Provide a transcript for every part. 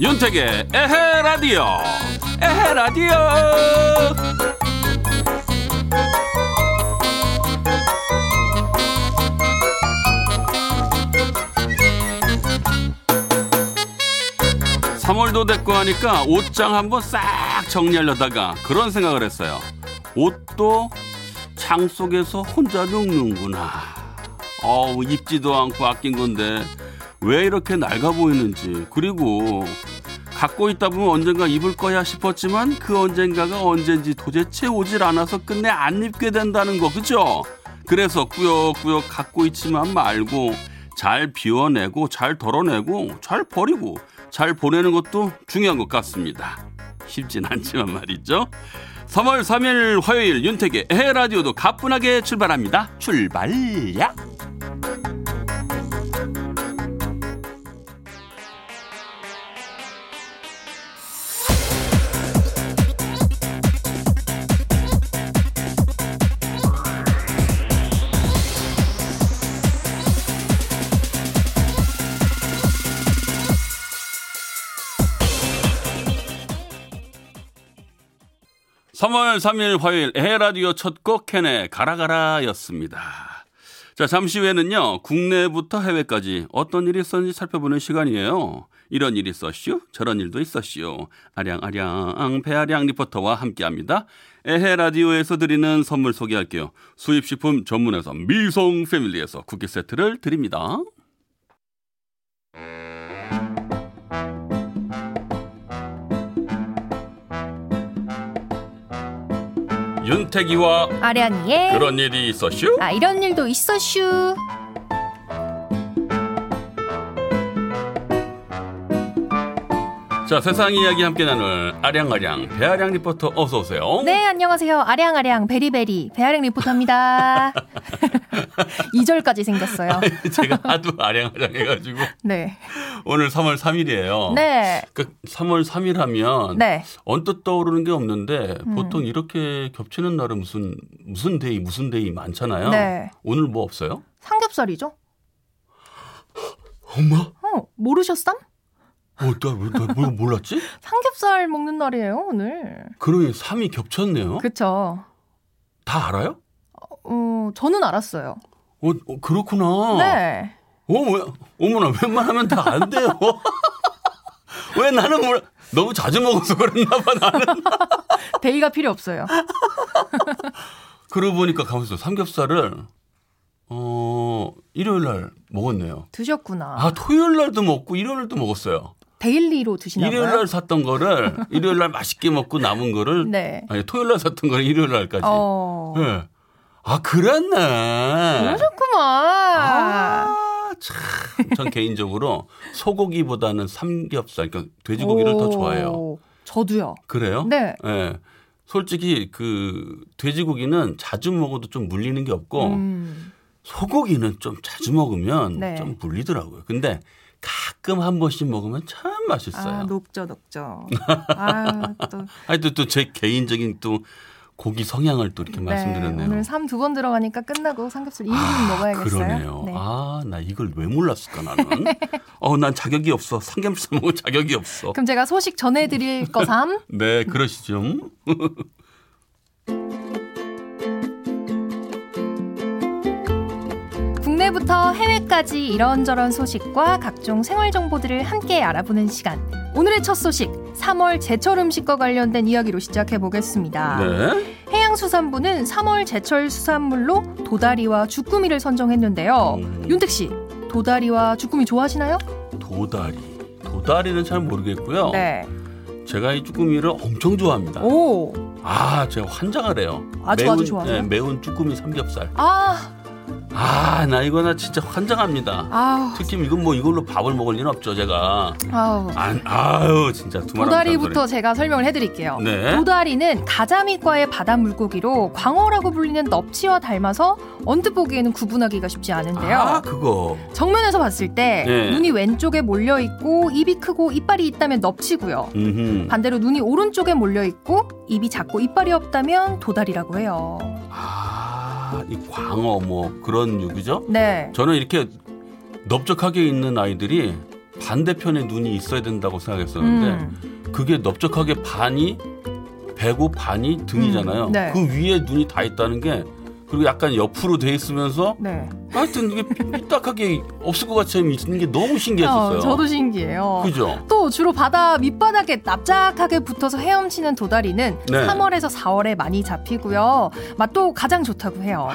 윤택의 에헤 라디오. 에헤 라디오 (3월도) 됐고 하니까 옷장 한번 싹 정리하려다가 그런 생각을 했어요. 옷도 창 속에서 혼자 눕는구나. 어우 입지도 않고 아낀 건데 왜 이렇게 낡아 보이는지. 그리고 갖고 있다 보면 언젠가 입을 거야 싶었지만 그 언젠가가 언젠지 도대체 오질 않아서 끝내 안 입게 된다는 거. 그죠? 그래서 꾸역꾸역 갖고 있지만 말고 잘 비워내고 잘 덜어내고 잘 버리고 잘 보내는 것도 중요한 것 같습니다. 쉽진 않지만 말이죠. 3월 3일 화요일 윤택의 해라디오도 가뿐하게 출발합니다. 출발야! 3월 3일 화요일 에라디오 첫 곡 캔의 가라가라였습니다. 자, 잠시 후에는요, 국내부터 해외까지 어떤 일이 있었는지 살펴보는 시간이에요. 이런 일이 있었슈? 저런 일도 있었슈. 아량아량, 배아량 리포터와 함께 합니다. 에헤 라디오에서 드리는 선물 소개할게요. 수입식품 전문회사 미성 패밀리에서 쿠키 세트를 드립니다. 윤태기와 아량이의 그런 일이 있었슈? 아 이런 일도 있었슈. 자, 세상 이야기 함께 나눌 아량아량 배아량 리포터 어서 오세요. 네, 안녕하세요. 아량아량 베리베리 배아량 리포터입니다. 2절까지 생겼어요. 제가 하도 아량아량 해가지고 네. 오늘 3월 3일이에요. 네. 그 3월 3일 하면 네. 언뜻 떠오르는 게 없는데 음. 보통 이렇게 겹치는 날은 무슨 무슨 day 무슨 day 많잖아요. 네. 오늘 뭐 없어요? 삼겹살이죠? 엄마? 어, 모르셨삼? 어, 나, 나, 뭐 몰랐지? 삼겹살 먹는 날이에요, 오늘. 그러니 3이 겹쳤네요. 그쵸. 다 알아요? 어, 저는 알았어요. 어, 어, 그렇구나. 네. 어, 왜, 어머나, 웬만하면 다 안대요. 왜 나는 몰라. 너무 자주 먹어서 그랬나 봐, 나는. day가 필요 없어요. 그러고 보니까 가만있어. 삼겹살을, 어, 일요일 날 먹었네요. 드셨구나. 아, 토요일 날도 먹고 일요일 날도 먹었어요. daily로 드시나 봐요. 일요일 날 샀던 거를 일요일 날 맛있게 먹고 남은 거를 네. 아니 토요일 날 샀던 거를 일요일 날까지. 어. 예. 아, 그랬네. 그러셨구만. 아, 참. 전 개인적으로 소고기보다는 삼겹살, 그러니까 돼지고기를 더 오, 좋아해요. 저도요. 그래요? 네. 예. 솔직히 그 돼지고기는 자주 먹어도 좀 물리는 게 없고 음. 소고기는 좀 자주 먹으면 네. 좀 물리더라고요. 근데 가끔 한 번씩 먹으면 참 맛있어요. 아, 녹죠, 녹죠. 아, 또. 또제 개인적인 또 고기 성향을 또 이렇게 말씀드렸네요. 오늘 삼 두 번 들어가니까 끝나고 삼겹살 1인 먹어야겠어요. 그러네요. 네. 아, 나 이걸 왜 몰랐을까 나는. 어, 난 자격이 없어. 삼겹살 먹을 자격이 없어. 그럼 제가 소식 전해드릴 거 삼. 네, 그러시죠. 국내부터 해외까지 이런저런 소식과 각종 생활 정보들을 함께 알아보는 시간. 오늘의 첫 소식, 3월 제철 음식과 관련된 이야기로 시작해 보겠습니다. 네. 해양수산부는 3월 제철 수산물로 도다리와 주꾸미를 선정했는데요. 음. 윤택 씨, 도다리와 주꾸미 좋아하시나요? 도다리. 도다리는 잘 모르겠고요. 네. 제가 이 쭈꾸미를 엄청 좋아합니다. 오, 아, 제가 환장을 해요. 아주 매운, 아주 좋아하세요? 네, 매운 쭈꾸미 삼겹살. 아, 아, 나 이거 나 진짜 환장합니다. 아우, 특히 이건 뭐 이걸로 밥을 먹을 리는 없죠, 제가. 아우. 안, 아유, 진짜 두말 도다리부터 제가 설명을 해드릴게요. 네. 도다리는 가자미과의 바다 물고기로 광어라고 불리는 넙치와 닮아서 언뜻 보기에는 구분하기가 쉽지 않은데요. 아, 그거. 정면에서 봤을 때 네. 눈이 왼쪽에 몰려 있고 입이 크고 이빨이 있다면 넙치고요. 음흠. 반대로 눈이 오른쪽에 몰려 있고 입이 작고 이빨이 없다면 도다리라고 해요. 아, 이 광어 뭐 그런 유기죠? 네. 저는 이렇게 넓적하게 있는 아이들이 반대편에 눈이 있어야 된다고 생각했었는데 음. 그게 넓적하게 반이 배고 반이 등이잖아요. 음, 네. 그 위에 눈이 다 있다는 게 그리고 약간 옆으로 돼 있으면서 네. 하여튼 이게 삐딱하게 없을 것 같이 있는 게 너무 신기했었어요. 어, 저도 신기해요. 그죠? 또 주로 바다 밑바닥에 납작하게 붙어서 헤엄치는 도다리는 네. 3월에서 4월에 많이 잡히고요. 맛도 가장 좋다고 해요.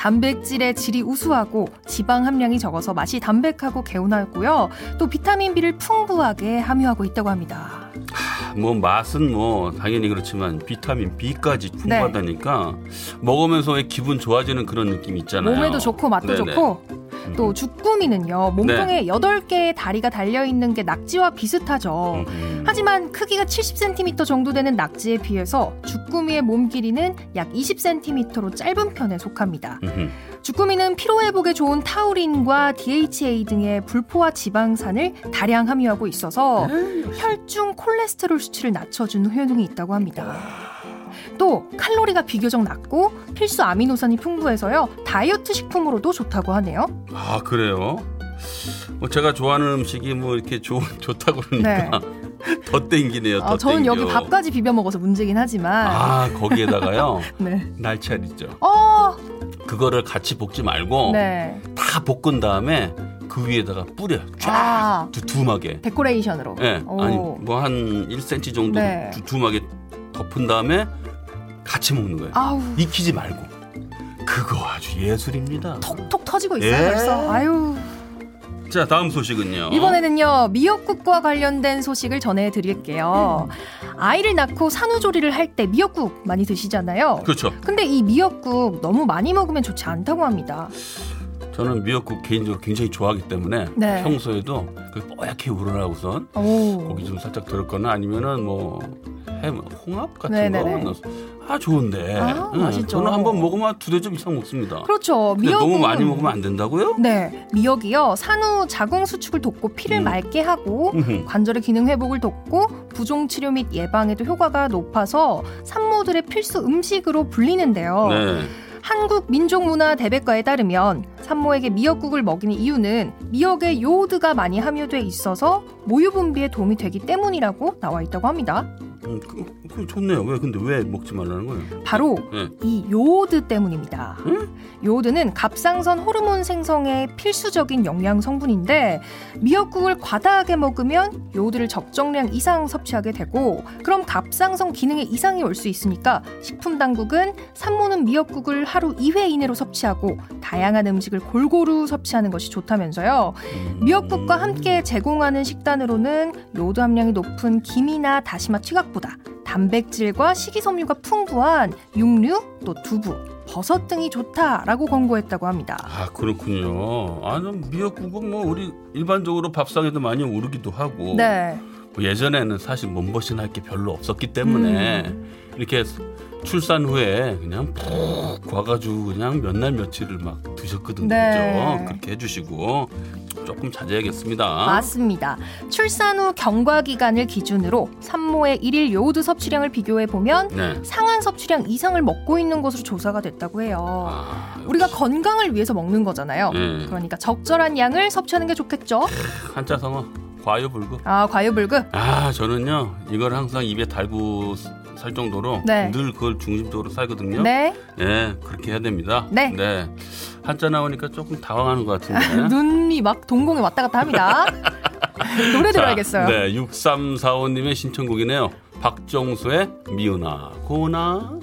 단백질의 질이 우수하고 지방 함량이 적어서 맛이 담백하고 개운하고요. 또 비타민 B를 풍부하게 함유하고 있다고 합니다. 뭐 맛은 뭐 당연히 그렇지만 비타민 B까지 네. 풍부하다니까 먹으면서 왜 기분 좋아지는 그런 느낌이 있잖아요. 몸에도 좋고 맛도 네네. 좋고 음. 또 주꾸미는요. 몸통에 여덟 개의 다리가 달려 있는 게 낙지와 비슷하죠. 음. 하지만 크기가 70cm 정도 되는 낙지에 비해서 주꾸미의 몸 길이는 약 20cm로 짧은 편에 속합니다. 음흠. 주꾸미는 피로 회복에 좋은 타우린과 DHA 등의 불포화 지방산을 다량 함유하고 있어서 혈중 콜레스테롤 수치를 낮춰주는 효능이 있다고 합니다. 또 칼로리가 비교적 낮고 필수 아미노산이 풍부해서요 다이어트 식품으로도 좋다고 하네요. 아 그래요? 뭐 제가 좋아하는 음식이 뭐 이렇게 좋 좋다고 그러니까 더 땡기네요. 더 아, 저는 땡겨. 여기 밥까지 비벼 먹어서 문제긴 하지만 아 거기에다가요 네. 날치알 있죠. 어, 그거를 같이 볶지 말고 네. 다 볶은 다음에 그 위에다가 뿌려 쫙 아. 두툼하게. 데코레이션으로. 예, 오. 아니 뭐 한 1cm 정도 네. 두툼하게 덮은 다음에 같이 먹는 거예요. 아우 익히지 말고. 그거 아주 예술입니다. 톡톡 터지고 있어요 예. 벌써. 아유. 자 다음 소식은요. 이번에는요 미역국과 관련된 소식을 전해드릴게요. 아이를 낳고 산후조리를 할 때 미역국 많이 드시잖아요. 그렇죠. 근데 이 미역국 너무 많이 먹으면 좋지 않다고 합니다. 저는 미역국 개인적으로 굉장히 좋아하기 때문에 네. 평소에도 그 뽀얗게 우러나고선 오. 고기 좀 살짝 들었거나 아니면은 뭐 햄, 홍합 같은 네네네. 거 아 좋은데 아, 맛있죠. 저는 한 번 먹으면 두 대접 이상 먹습니다. 그렇죠. 미역국 너무 많이 먹으면 안 된다고요? 네, 미역이요 산후 자궁 수축을 돕고 피를 음. 맑게 하고 음흠. 관절의 기능 회복을 돕고 부종 치료 및 예방에도 효과가 높아서 산모들의 필수 음식으로 불리는데요. 네. 한국 민족문화 대백과에 따르면 산모에게 미역국을 먹이는 이유는 미역에 요오드가 많이 함유돼 있어서 모유 분비에 도움이 되기 때문이라고 나와 있다고 합니다. 음, 그, 그 좋네요. 왜 근데 왜 먹지 말라는 거예요? 바로 네. 이 요오드 때문입니다. 응? 요오드는 갑상선 호르몬 생성에 필수적인 영양 성분인데 미역국을 과다하게 먹으면 요오드를 적정량 이상 섭취하게 되고 그럼 갑상선 기능에 이상이 올 수 있으니까 식품 당국은 산모는 미역국을 하루 2회 이내로 섭취하고 다양한 음식을 골고루 섭취하는 것이 좋다면서요. 음. 미역국과 함께 제공하는 식단으로는 요오드 함량이 높은 김이나 다시마 튀각 보다 단백질과 식이섬유가 풍부한 육류, 또 두부, 버섯 등이 좋다라고 권고했다고 합니다. 아 그렇군요. 아는 미역국은 뭐 우리 일반적으로 밥상에도 많이 오르기도 하고 네. 뭐 예전에는 사실 몸보신 할게 별로 없었기 때문에 음. 이렇게 출산 후에 그냥 푹 과가지고 그냥 몇 날 며칠을 막 드셨거든요. 네. 그죠? 그렇게 해주시고 조금 자제하겠습니다. 맞습니다. 출산 후 경과 기간을 기준으로 산모의 일일 요오드 섭취량을 비교해 보면 네. 상한 섭취량 이상을 먹고 있는 것으로 조사가 됐다고 해요. 아, 우리가 건강을 위해서 먹는 거잖아요. 네. 그러니까 적절한 양을 섭취하는 게 좋겠죠. 한자 성어 과유불급. 아, 과유불급. 아 저는요 이걸 항상 입에 달고 살 정도로 네. 늘 그걸 중심적으로 살거든요. 네. 예, 그렇게 해야 됩니다. 네. 한자 나오니까 조금 당황하는 것 같은데. 눈이 막 동공에 왔다 갔다 합니다. 노래 자, 들어야겠어요. 네, 6345님의 신청곡이네요. 박정수의 미우나 고나.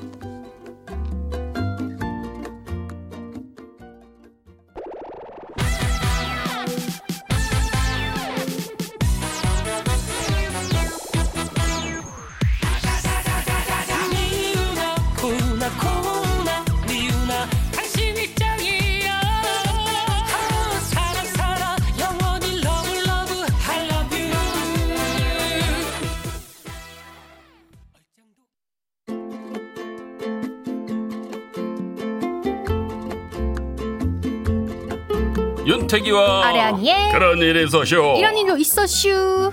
윤택이와 아량이의 그런 일이 있었슈. 이런 일도 있었슈.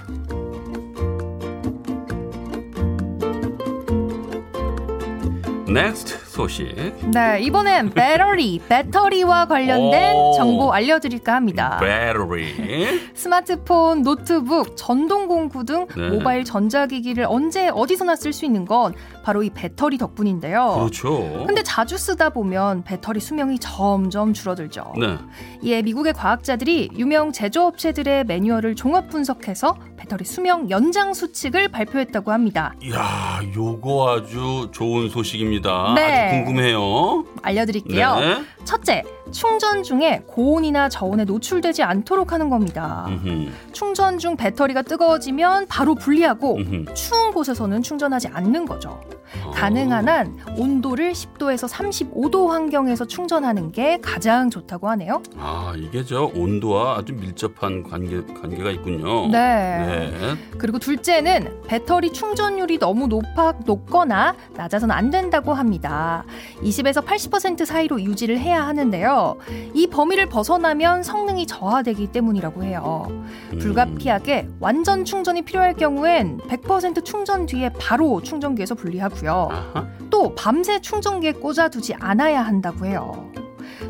next 소식. 네, 이번엔 배터리, 배터리와 관련된 오. 정보 알려드릴까 합니다. 배터리. 스마트폰, 노트북, 전동공구 등 네. 모바일 전자기기를 언제 어디서나 쓸 수 있는 건 바로 이 배터리 덕분인데요. 그렇죠. 근데 자주 쓰다 보면 배터리 수명이 점점 줄어들죠. 네. 이에 미국의 과학자들이 유명 제조업체들의 매뉴얼을 종합 분석해서 배터리 수명 연장 수칙을 발표했다고 합니다. 이야, 요거 아주 좋은 소식입니다. 네. 궁금해요. 알려드릴게요. 네. 첫째, 충전 중에 고온이나 저온에 노출되지 않도록 하는 겁니다. 음흠, 충전 중 배터리가 뜨거워지면 바로 분리하고 음흠. 추운 곳에서는 충전하지 않는 거죠. 어. 가능한 한 온도를 10도에서 35도 환경에서 충전하는 게 가장 좋다고 하네요. 아, 이게 저 온도와 아주 밀접한 관계, 관계가 있군요. 네. 네. 그리고 둘째는 배터리 충전율이 너무 높아, 높거나 낮아서는 안 된다고 합니다. 20에서 80% 사이로 유지를 해야 하는데요. 이 범위를 벗어나면 성능이 저하되기 때문이라고 해요. 음. 불가피하게 완전 충전이 필요할 경우엔 100% 충전 뒤에 바로 충전기에서 분리하고요. 또 밤새 충전기에 꽂아두지 않아야 한다고 해요.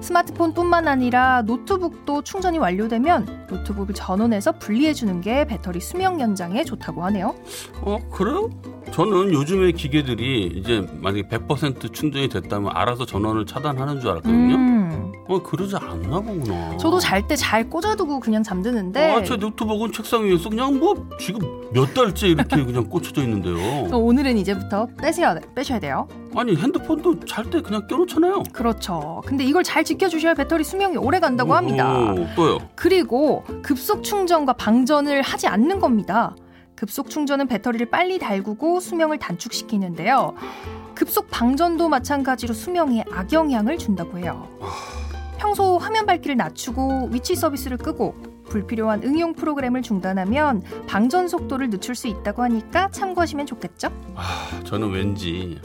스마트폰뿐만 아니라 노트북도 충전이 완료되면 노트북을 전원에서 분리해 주는 게 배터리 수명 연장에 좋다고 하네요. 어, 그래요? 저는 요즘의 기계들이 이제 만약에 100% 충전이 됐다면 알아서 전원을 차단하는 줄 알았거든요. 음, 어, 그러지 않나 보구나. 저도 잘 때 잘 꽂아두고 그냥 잠드는데 아, 제 노트북은 책상 위에서 그냥 뭐 지금 몇 달째 이렇게 그냥 꽂혀져 있는데요. 어, 오늘은 이제부터 빼셔야, 빼셔야 돼요. 아니 핸드폰도 잘 때 그냥 껴놓잖아요. 그렇죠. 근데 이걸 잘 지켜주셔야 배터리 수명이 오래 간다고 합니다. 오, 또요. 그리고 급속 충전과 방전을 하지 않는 겁니다. 급속 충전은 배터리를 빨리 달구고 수명을 단축시키는데요. 급속 방전도 마찬가지로 수명에 악영향을 준다고 해요. 평소 화면 밝기를 낮추고 위치 서비스를 끄고 불필요한 응용 프로그램을 중단하면 방전 속도를 늦출 수 있다고 하니까 참고하시면 좋겠죠? 아, 저는 왠지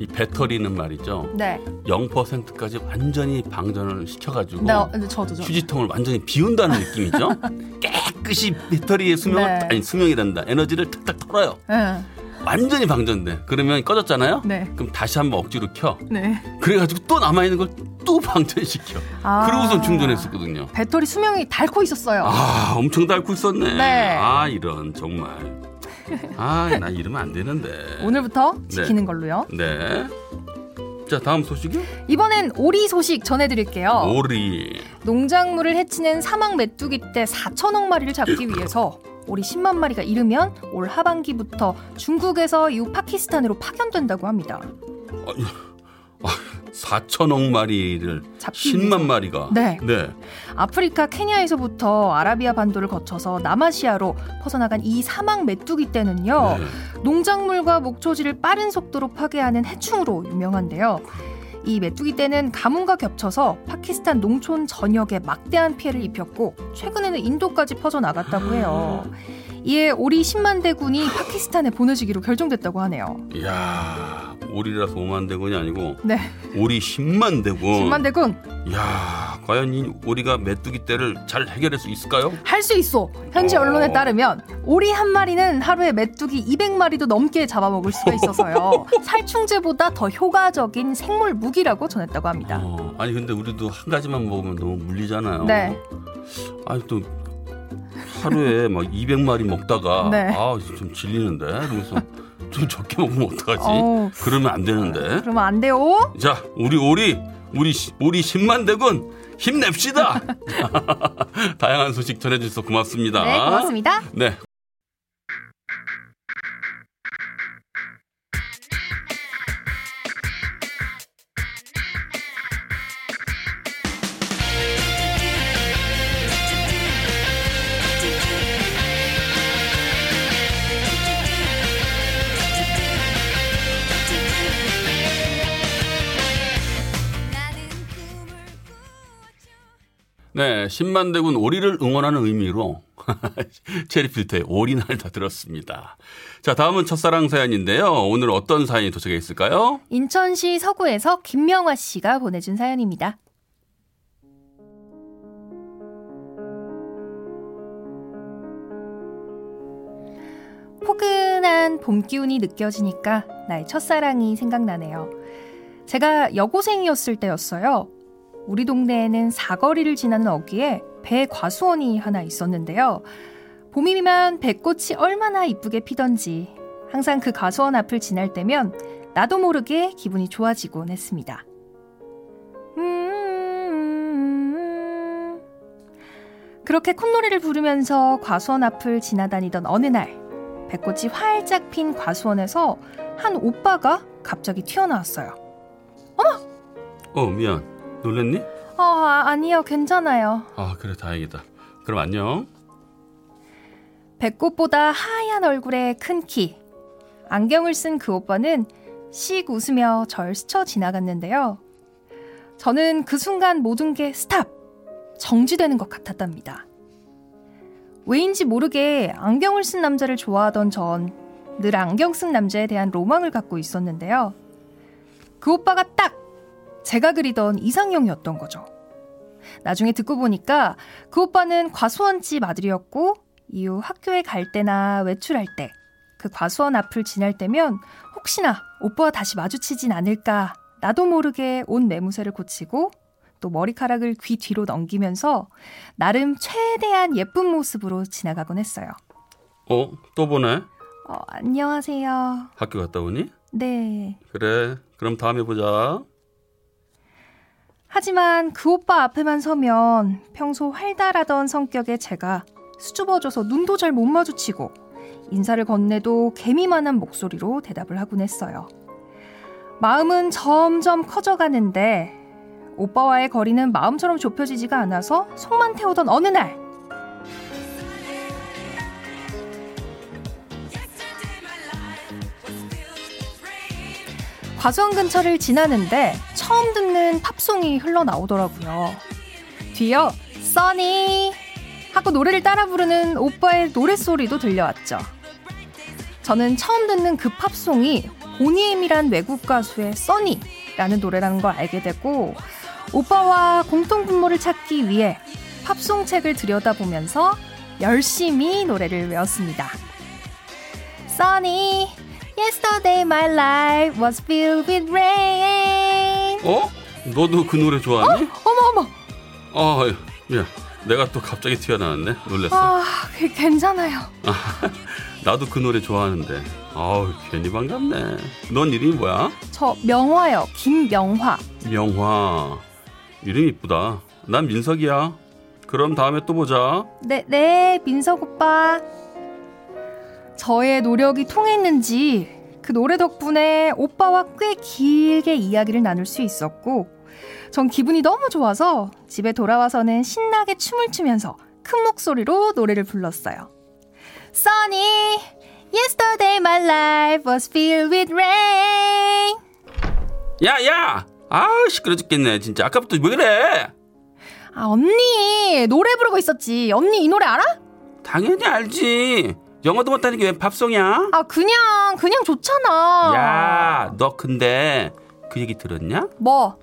이 배터리는 말이죠. 네. 0%까지 완전히 방전을 시켜가지고 나, 네, 저도 저. 휴지통을 완전히 비운다는 느낌이죠. 깨끗이 배터리의 수명을 네. 아니 수명이란다. 에너지를 탁탁 털어요. 네. 완전히 방전돼. 그러면 꺼졌잖아요. 네. 그럼 다시 한번 억지로 켜. 네. 그래가지고 또 남아 있는 걸 또 방전시켜. 아. 그러고선 충전했었거든요. 배터리 수명이 닳고 있었어요. 아, 엄청 닳고 있었네. 네. 아, 이런 정말. 아, 나 이러면 안 되는데. 오늘부터 네. 지키는 걸로요. 네. 자, 다음 소식이요? 이번엔 오리 소식 전해드릴게요. 오리. 농작물을 해치는 사막 메뚜기 떼 4천억 마리를 잡기 위해서 오리 10만 마리가 이르면 올 하반기부터 중국에서 이후 파키스탄으로 파견된다고 합니다. 아, 4천억 마리를 잡기 10만 위해서. 마리가. 네. 네. 아프리카 케냐에서부터 아라비아 반도를 거쳐서 남아시아로 퍼져나간 이 사막 메뚜기 떼는요. 네. 농작물과 목초지를 빠른 속도로 파괴하는 해충으로 유명한데요. 이 메뚜기 떼는 가뭄과 겹쳐서 파키스탄 농촌 전역에 막대한 피해를 입혔고 최근에는 인도까지 퍼져 나갔다고 해요. 이에 오리 10만 대군이 파키스탄에 보내지기로 결정됐다고 하네요. 이야, 오리라서 5만 대군이 아니고 네, 오리 10만 대군. 10만 대군 이야, 과연 이 오리가 메뚜기 떼를 잘 해결할 수 있을까요? 할 수 있어. 현지 어. 언론에 따르면 오리 한 마리는 하루에 메뚜기 200마리도 넘게 잡아먹을 수가 있어서요. 살충제보다 더 효과적인 생물 무기라고 전했다고 합니다. 어, 아니 근데 우리도 한 가지만 먹으면 너무 물리잖아요. 네. 아니 또 하루에 막 200마리 먹다가 네. 아좀 질리는데 그래서 좀 적게 먹으면 어떡하지? 어우. 그러면 안 되는데. 그러면 안 돼요. 자, 우리 오리 우리 시- 오리 10만 대군 힘냅시다. 다양한 소식 전해주셔서 고맙습니다. 네, 고맙습니다. 네. 10만 대군 오리를 응원하는 의미로 체리필터의 오리날 다 들었습니다. 자, 다음은 첫사랑 사연인데요. 오늘 어떤 사연이 도착해 있을까요? 인천시 서구에서 김명화 씨가 보내준 사연입니다. 포근한 봄 기운이 느껴지니까 나의 첫사랑이 생각나네요. 제가 여고생이었을 때였어요. 우리 동네에는 사거리를 지나는 어귀에 배 과수원이 하나 있었는데요. 봄이면 배꽃이 얼마나 이쁘게 피던지 항상 그 과수원 앞을 지날 때면 나도 모르게 기분이 좋아지곤 했습니다. 음... 그렇게 콧노래를 부르면서 과수원 앞을 지나다니던 어느 날 배꽃이 활짝 핀 과수원에서 한 오빠가 갑자기 튀어나왔어요. 어머! 어 미안 놀랬니? 어 아, 아니요 괜찮아요. 아 그래 다행이다. 그럼 안녕. 배꽃보다 하얀 얼굴에 큰 키, 안경을 쓴 그 오빠는 씩 웃으며 절 스쳐 지나갔는데요. 저는 그 순간 모든 게 스탑! 정지되는 것 같았답니다. 왜인지 모르게 안경을 쓴 남자를 좋아하던 전 늘 안경 쓴 남자에 대한 로망을 갖고 있었는데요. 그 오빠가 딱 제가 그리던 이상형이었던 거죠. 나중에 듣고 보니까 그 오빠는 과수원집 아들이었고 이후 학교에 갈 때나 외출할 때 그 과수원 앞을 지날 때면 혹시나 오빠와 다시 마주치진 않을까 나도 모르게 옷 매무새를 고치고 또 머리카락을 귀 뒤로 넘기면서 나름 최대한 예쁜 모습으로 지나가곤 했어요. 어? 또 보네? 어, 안녕하세요. 학교 갔다 오니? 네. 그래 그럼 다음에 보자. 하지만 그 오빠 앞에만 서면 평소 활달하던 성격의 제가 수줍어져서 눈도 잘 못 마주치고 인사를 건네도 개미만한 목소리로 대답을 하곤 했어요. 마음은 점점 커져가는데 오빠와의 거리는 마음처럼 좁혀지지가 않아서 속만 태우던 어느 날 과수원 근처를 지나는데 처음 듣는 팝송이 흘러나오더라고요. 뒤어 써니 하고 노래를 따라 부르는 오빠의 노랫소리도 들려왔죠. 저는 처음 듣는 그 팝송이 보니엠이란 외국 가수의 써니라는 노래라는 걸 알게 되고 오빠와 공통 분모를 찾기 위해 팝송 책을 들여다보면서 열심히 노래를 외웠습니다. Sunny, yesterday my life was filled with rain. 어? 너도 그 노래 좋아하니? 어머 어머, 어, 야, 내가 또 갑자기 튀어나왔네. 놀랬어. 아 그- 괜찮아요. 나도 그 노래 좋아하는데. 아우, 괜히 반갑네. 넌 이름이 뭐야? 저 명화요, 김명화. 명화. 이름 이쁘다. 난 민석이야. 그럼 다음에 또 보자. 네, 네, 민석 오빠. 저의 노력이 통했는지 그 노래 덕분에 오빠와 꽤 길게 이야기를 나눌 수 있었고, 전 기분이 너무 좋아서 집에 돌아와서는 신나게 춤을 추면서 큰 목소리로 노래를 불렀어요. Sunny, yesterday my life was filled with rain. 야, 야! 아, 시끄러 죽겠네. 진짜. 아까부터 왜 그래? 아, 언니, 노래 부르고 있었지. 언니 이 노래 알아? 당연히 알지. 영어도 못하는 게 왜 팝송이야? 아, 그냥, 그냥 좋잖아. 야, 너 근데 그 얘기 들었냐? 뭐?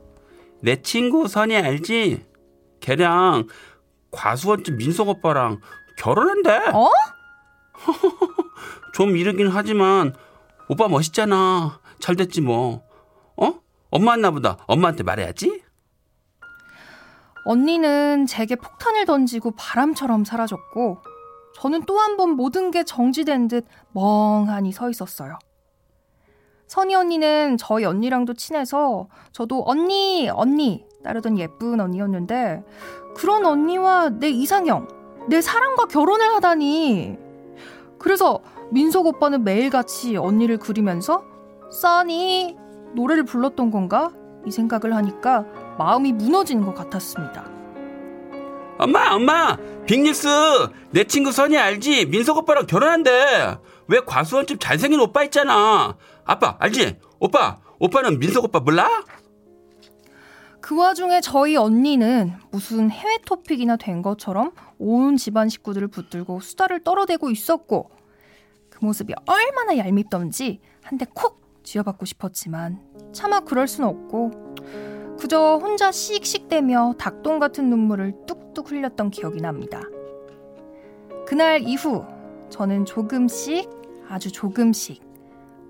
내 친구 선이 알지? 걔랑 과수원집 민석 오빠랑 결혼한대. 어? 좀 이르긴 하지만 오빠 멋있잖아. 잘 됐지 뭐. 어? 엄마였나 보다. 엄마한테 말해야지. 언니는 제게 폭탄을 던지고 바람처럼 사라졌고, 저는 또 한 번 모든 게 정지된 듯 멍하니 서 있었어요. 선희 언니는 저희 언니랑도 친해서 저도 언니, 언니 따르던 예쁜 언니였는데, 그런 언니와 내 이상형, 내 사랑과 결혼을 하다니. 그래서 민석 오빠는 매일같이 언니를 그리면서, 써니, 노래를 불렀던 건가? 이 생각을 하니까 마음이 무너지는 것 같았습니다. 엄마, 엄마! 빅뉴스! 내 친구 선이 알지? 민석 오빠랑 결혼한대. 왜 과수원집 잘생긴 오빠 있잖아. 아빠, 알지? 오빠, 오빠는 민석 오빠 몰라? 그 와중에 저희 언니는 무슨 해외 토픽이나 된 것처럼 온 집안 식구들을 붙들고 수다를 떨어대고 있었고 그 모습이 얼마나 얄밉던지 한 대 콕 쥐어받고 싶었지만 차마 그럴 순 없고 그저 혼자 씩씩대며 닭똥 같은 눈물을 뚝뚝 흘렸던 기억이 납니다. 그날 이후 저는 조금씩 아주 조금씩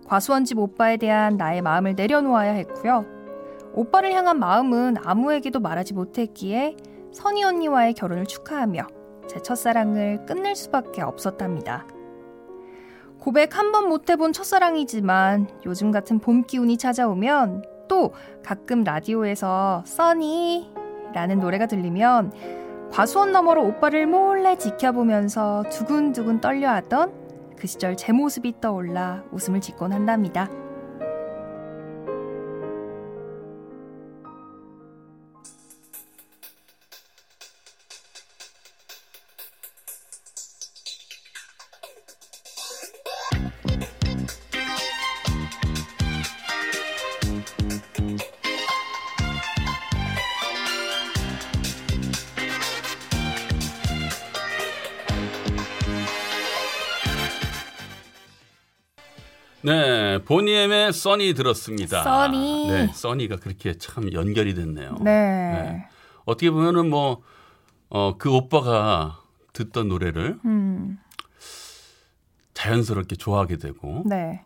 과수원집 오빠에 대한 나의 마음을 내려놓아야 했고요. 오빠를 향한 마음은 아무에게도 말하지 못했기에 선희 언니와의 결혼을 축하하며 제 첫사랑을 끝낼 수밖에 없었답니다. 고백 한 번 못 해본 첫사랑이지만 요즘 같은 봄 기운이 찾아오면 또 가끔 라디오에서 써니 라는 노래가 들리면 과수원 너머로 오빠를 몰래 지켜보면서 두근두근 떨려하던 그 시절 제 모습이 떠올라 웃음을 짓곤 한답니다. 보니엠의 써니 들었습니다. 써니. 네, 써니가 그렇게 참 연결이 됐네요. 네. 네. 어떻게 보면은 뭐, 어, 그 오빠가 듣던 노래를 음, 자연스럽게 좋아하게 되고. 네.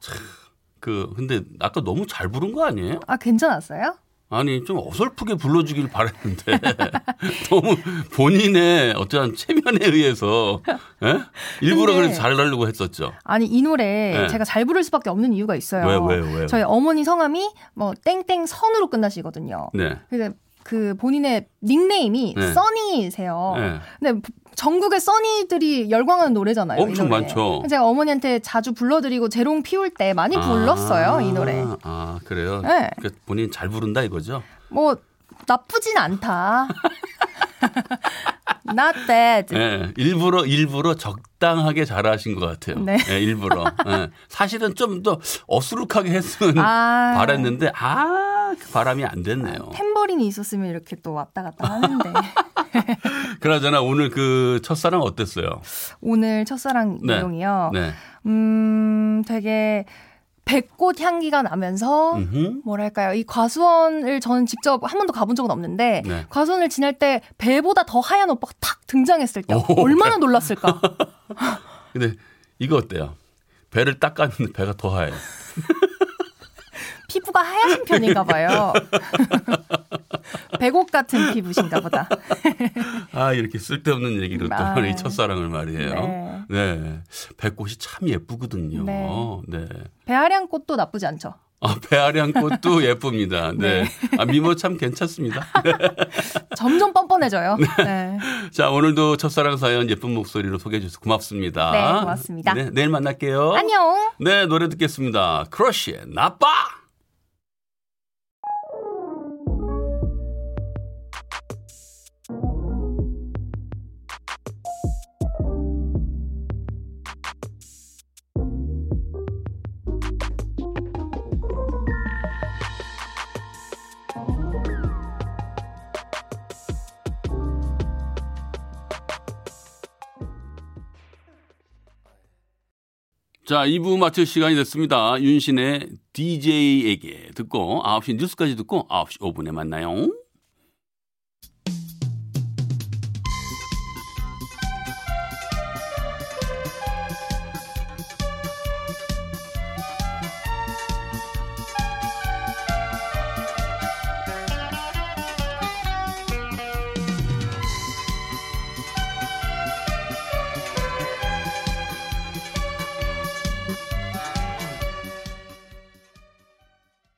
그, 근데 아까 너무 잘 부른 거 아니에요? 아, 괜찮았어요? 아니, 좀 어설프게 불러주길 바랬는데. 너무 본인의 어떠한 체면에 의해서, 예? 일부러 그래서 잘하려고 했었죠. 아니, 이 노래 네. 제가 잘 부를 수밖에 없는 이유가 있어요. 왜, 왜, 왜? 저희 어머니 성함이 뭐 땡땡 선으로 끝나시거든요. 네. 근데 그 본인의 닉네임이 네. 써니세요. 네. 근데 전국의 써니들이 열광하는 노래잖아요. 이 엄청. 많죠. 제가 어머니한테 자주 불러드리고 재롱 피울 때 많이 불렀어요. 아, 이 노래. 아, 그래요? 네. 그러니까 본인 잘 부른다 이거죠? 뭐 나쁘진 않다. Not bad. 예, 일부러 일부러 적당하게 잘하신 것 같아요. 네. 예, 일부러. 예. 사실은 좀 더 어수룩하게 했으면 아. 바랬는데 아, 그 바람이 안 됐네요. 탬버린이 있었으면 이렇게 또 왔다 갔다 하는데 그나저나 오늘 그 첫사랑 어땠어요? 오늘 첫사랑 네. 내용이요. 네. 음, 되게 백꽃 향기가 나면서. 뭐랄까요? 이 과수원을 저는 직접 한 번도 가본 적은 없는데 네. 과수원을 지날 때 배보다 더 하얀 오빠가 탁 등장했을 때 오, 얼마나 놀랐을까? 근데 이거 어때요? 배를 닦았는데 배가 더 하얘. 피부가 하얀 편인가 봐요. 백옥 같은 피부신가 보다. 아, 이렇게 쓸데없는 얘기로 또 아. 우리 첫사랑을 말이에요. 네. 네. 배꽃이 참 예쁘거든요. 네. 네. 배아량 꽃도 나쁘지 않죠. 아, 배아량 꽃도 예쁩니다. 네. 아, 미모 참 괜찮습니다. 점점 뻔뻔해져요. 네. 자, 오늘도 첫사랑 사연 예쁜 목소리로 소개해 주셔서 고맙습니다. 네, 고맙습니다. 네, 내일 만날게요. 안녕. 네, 노래 듣겠습니다. 크러쉬의 나빠! 자, 2부 마칠 시간이 됐습니다. 윤신의 DJ에게 듣고 9시 뉴스까지 듣고 9시 5분에 만나요.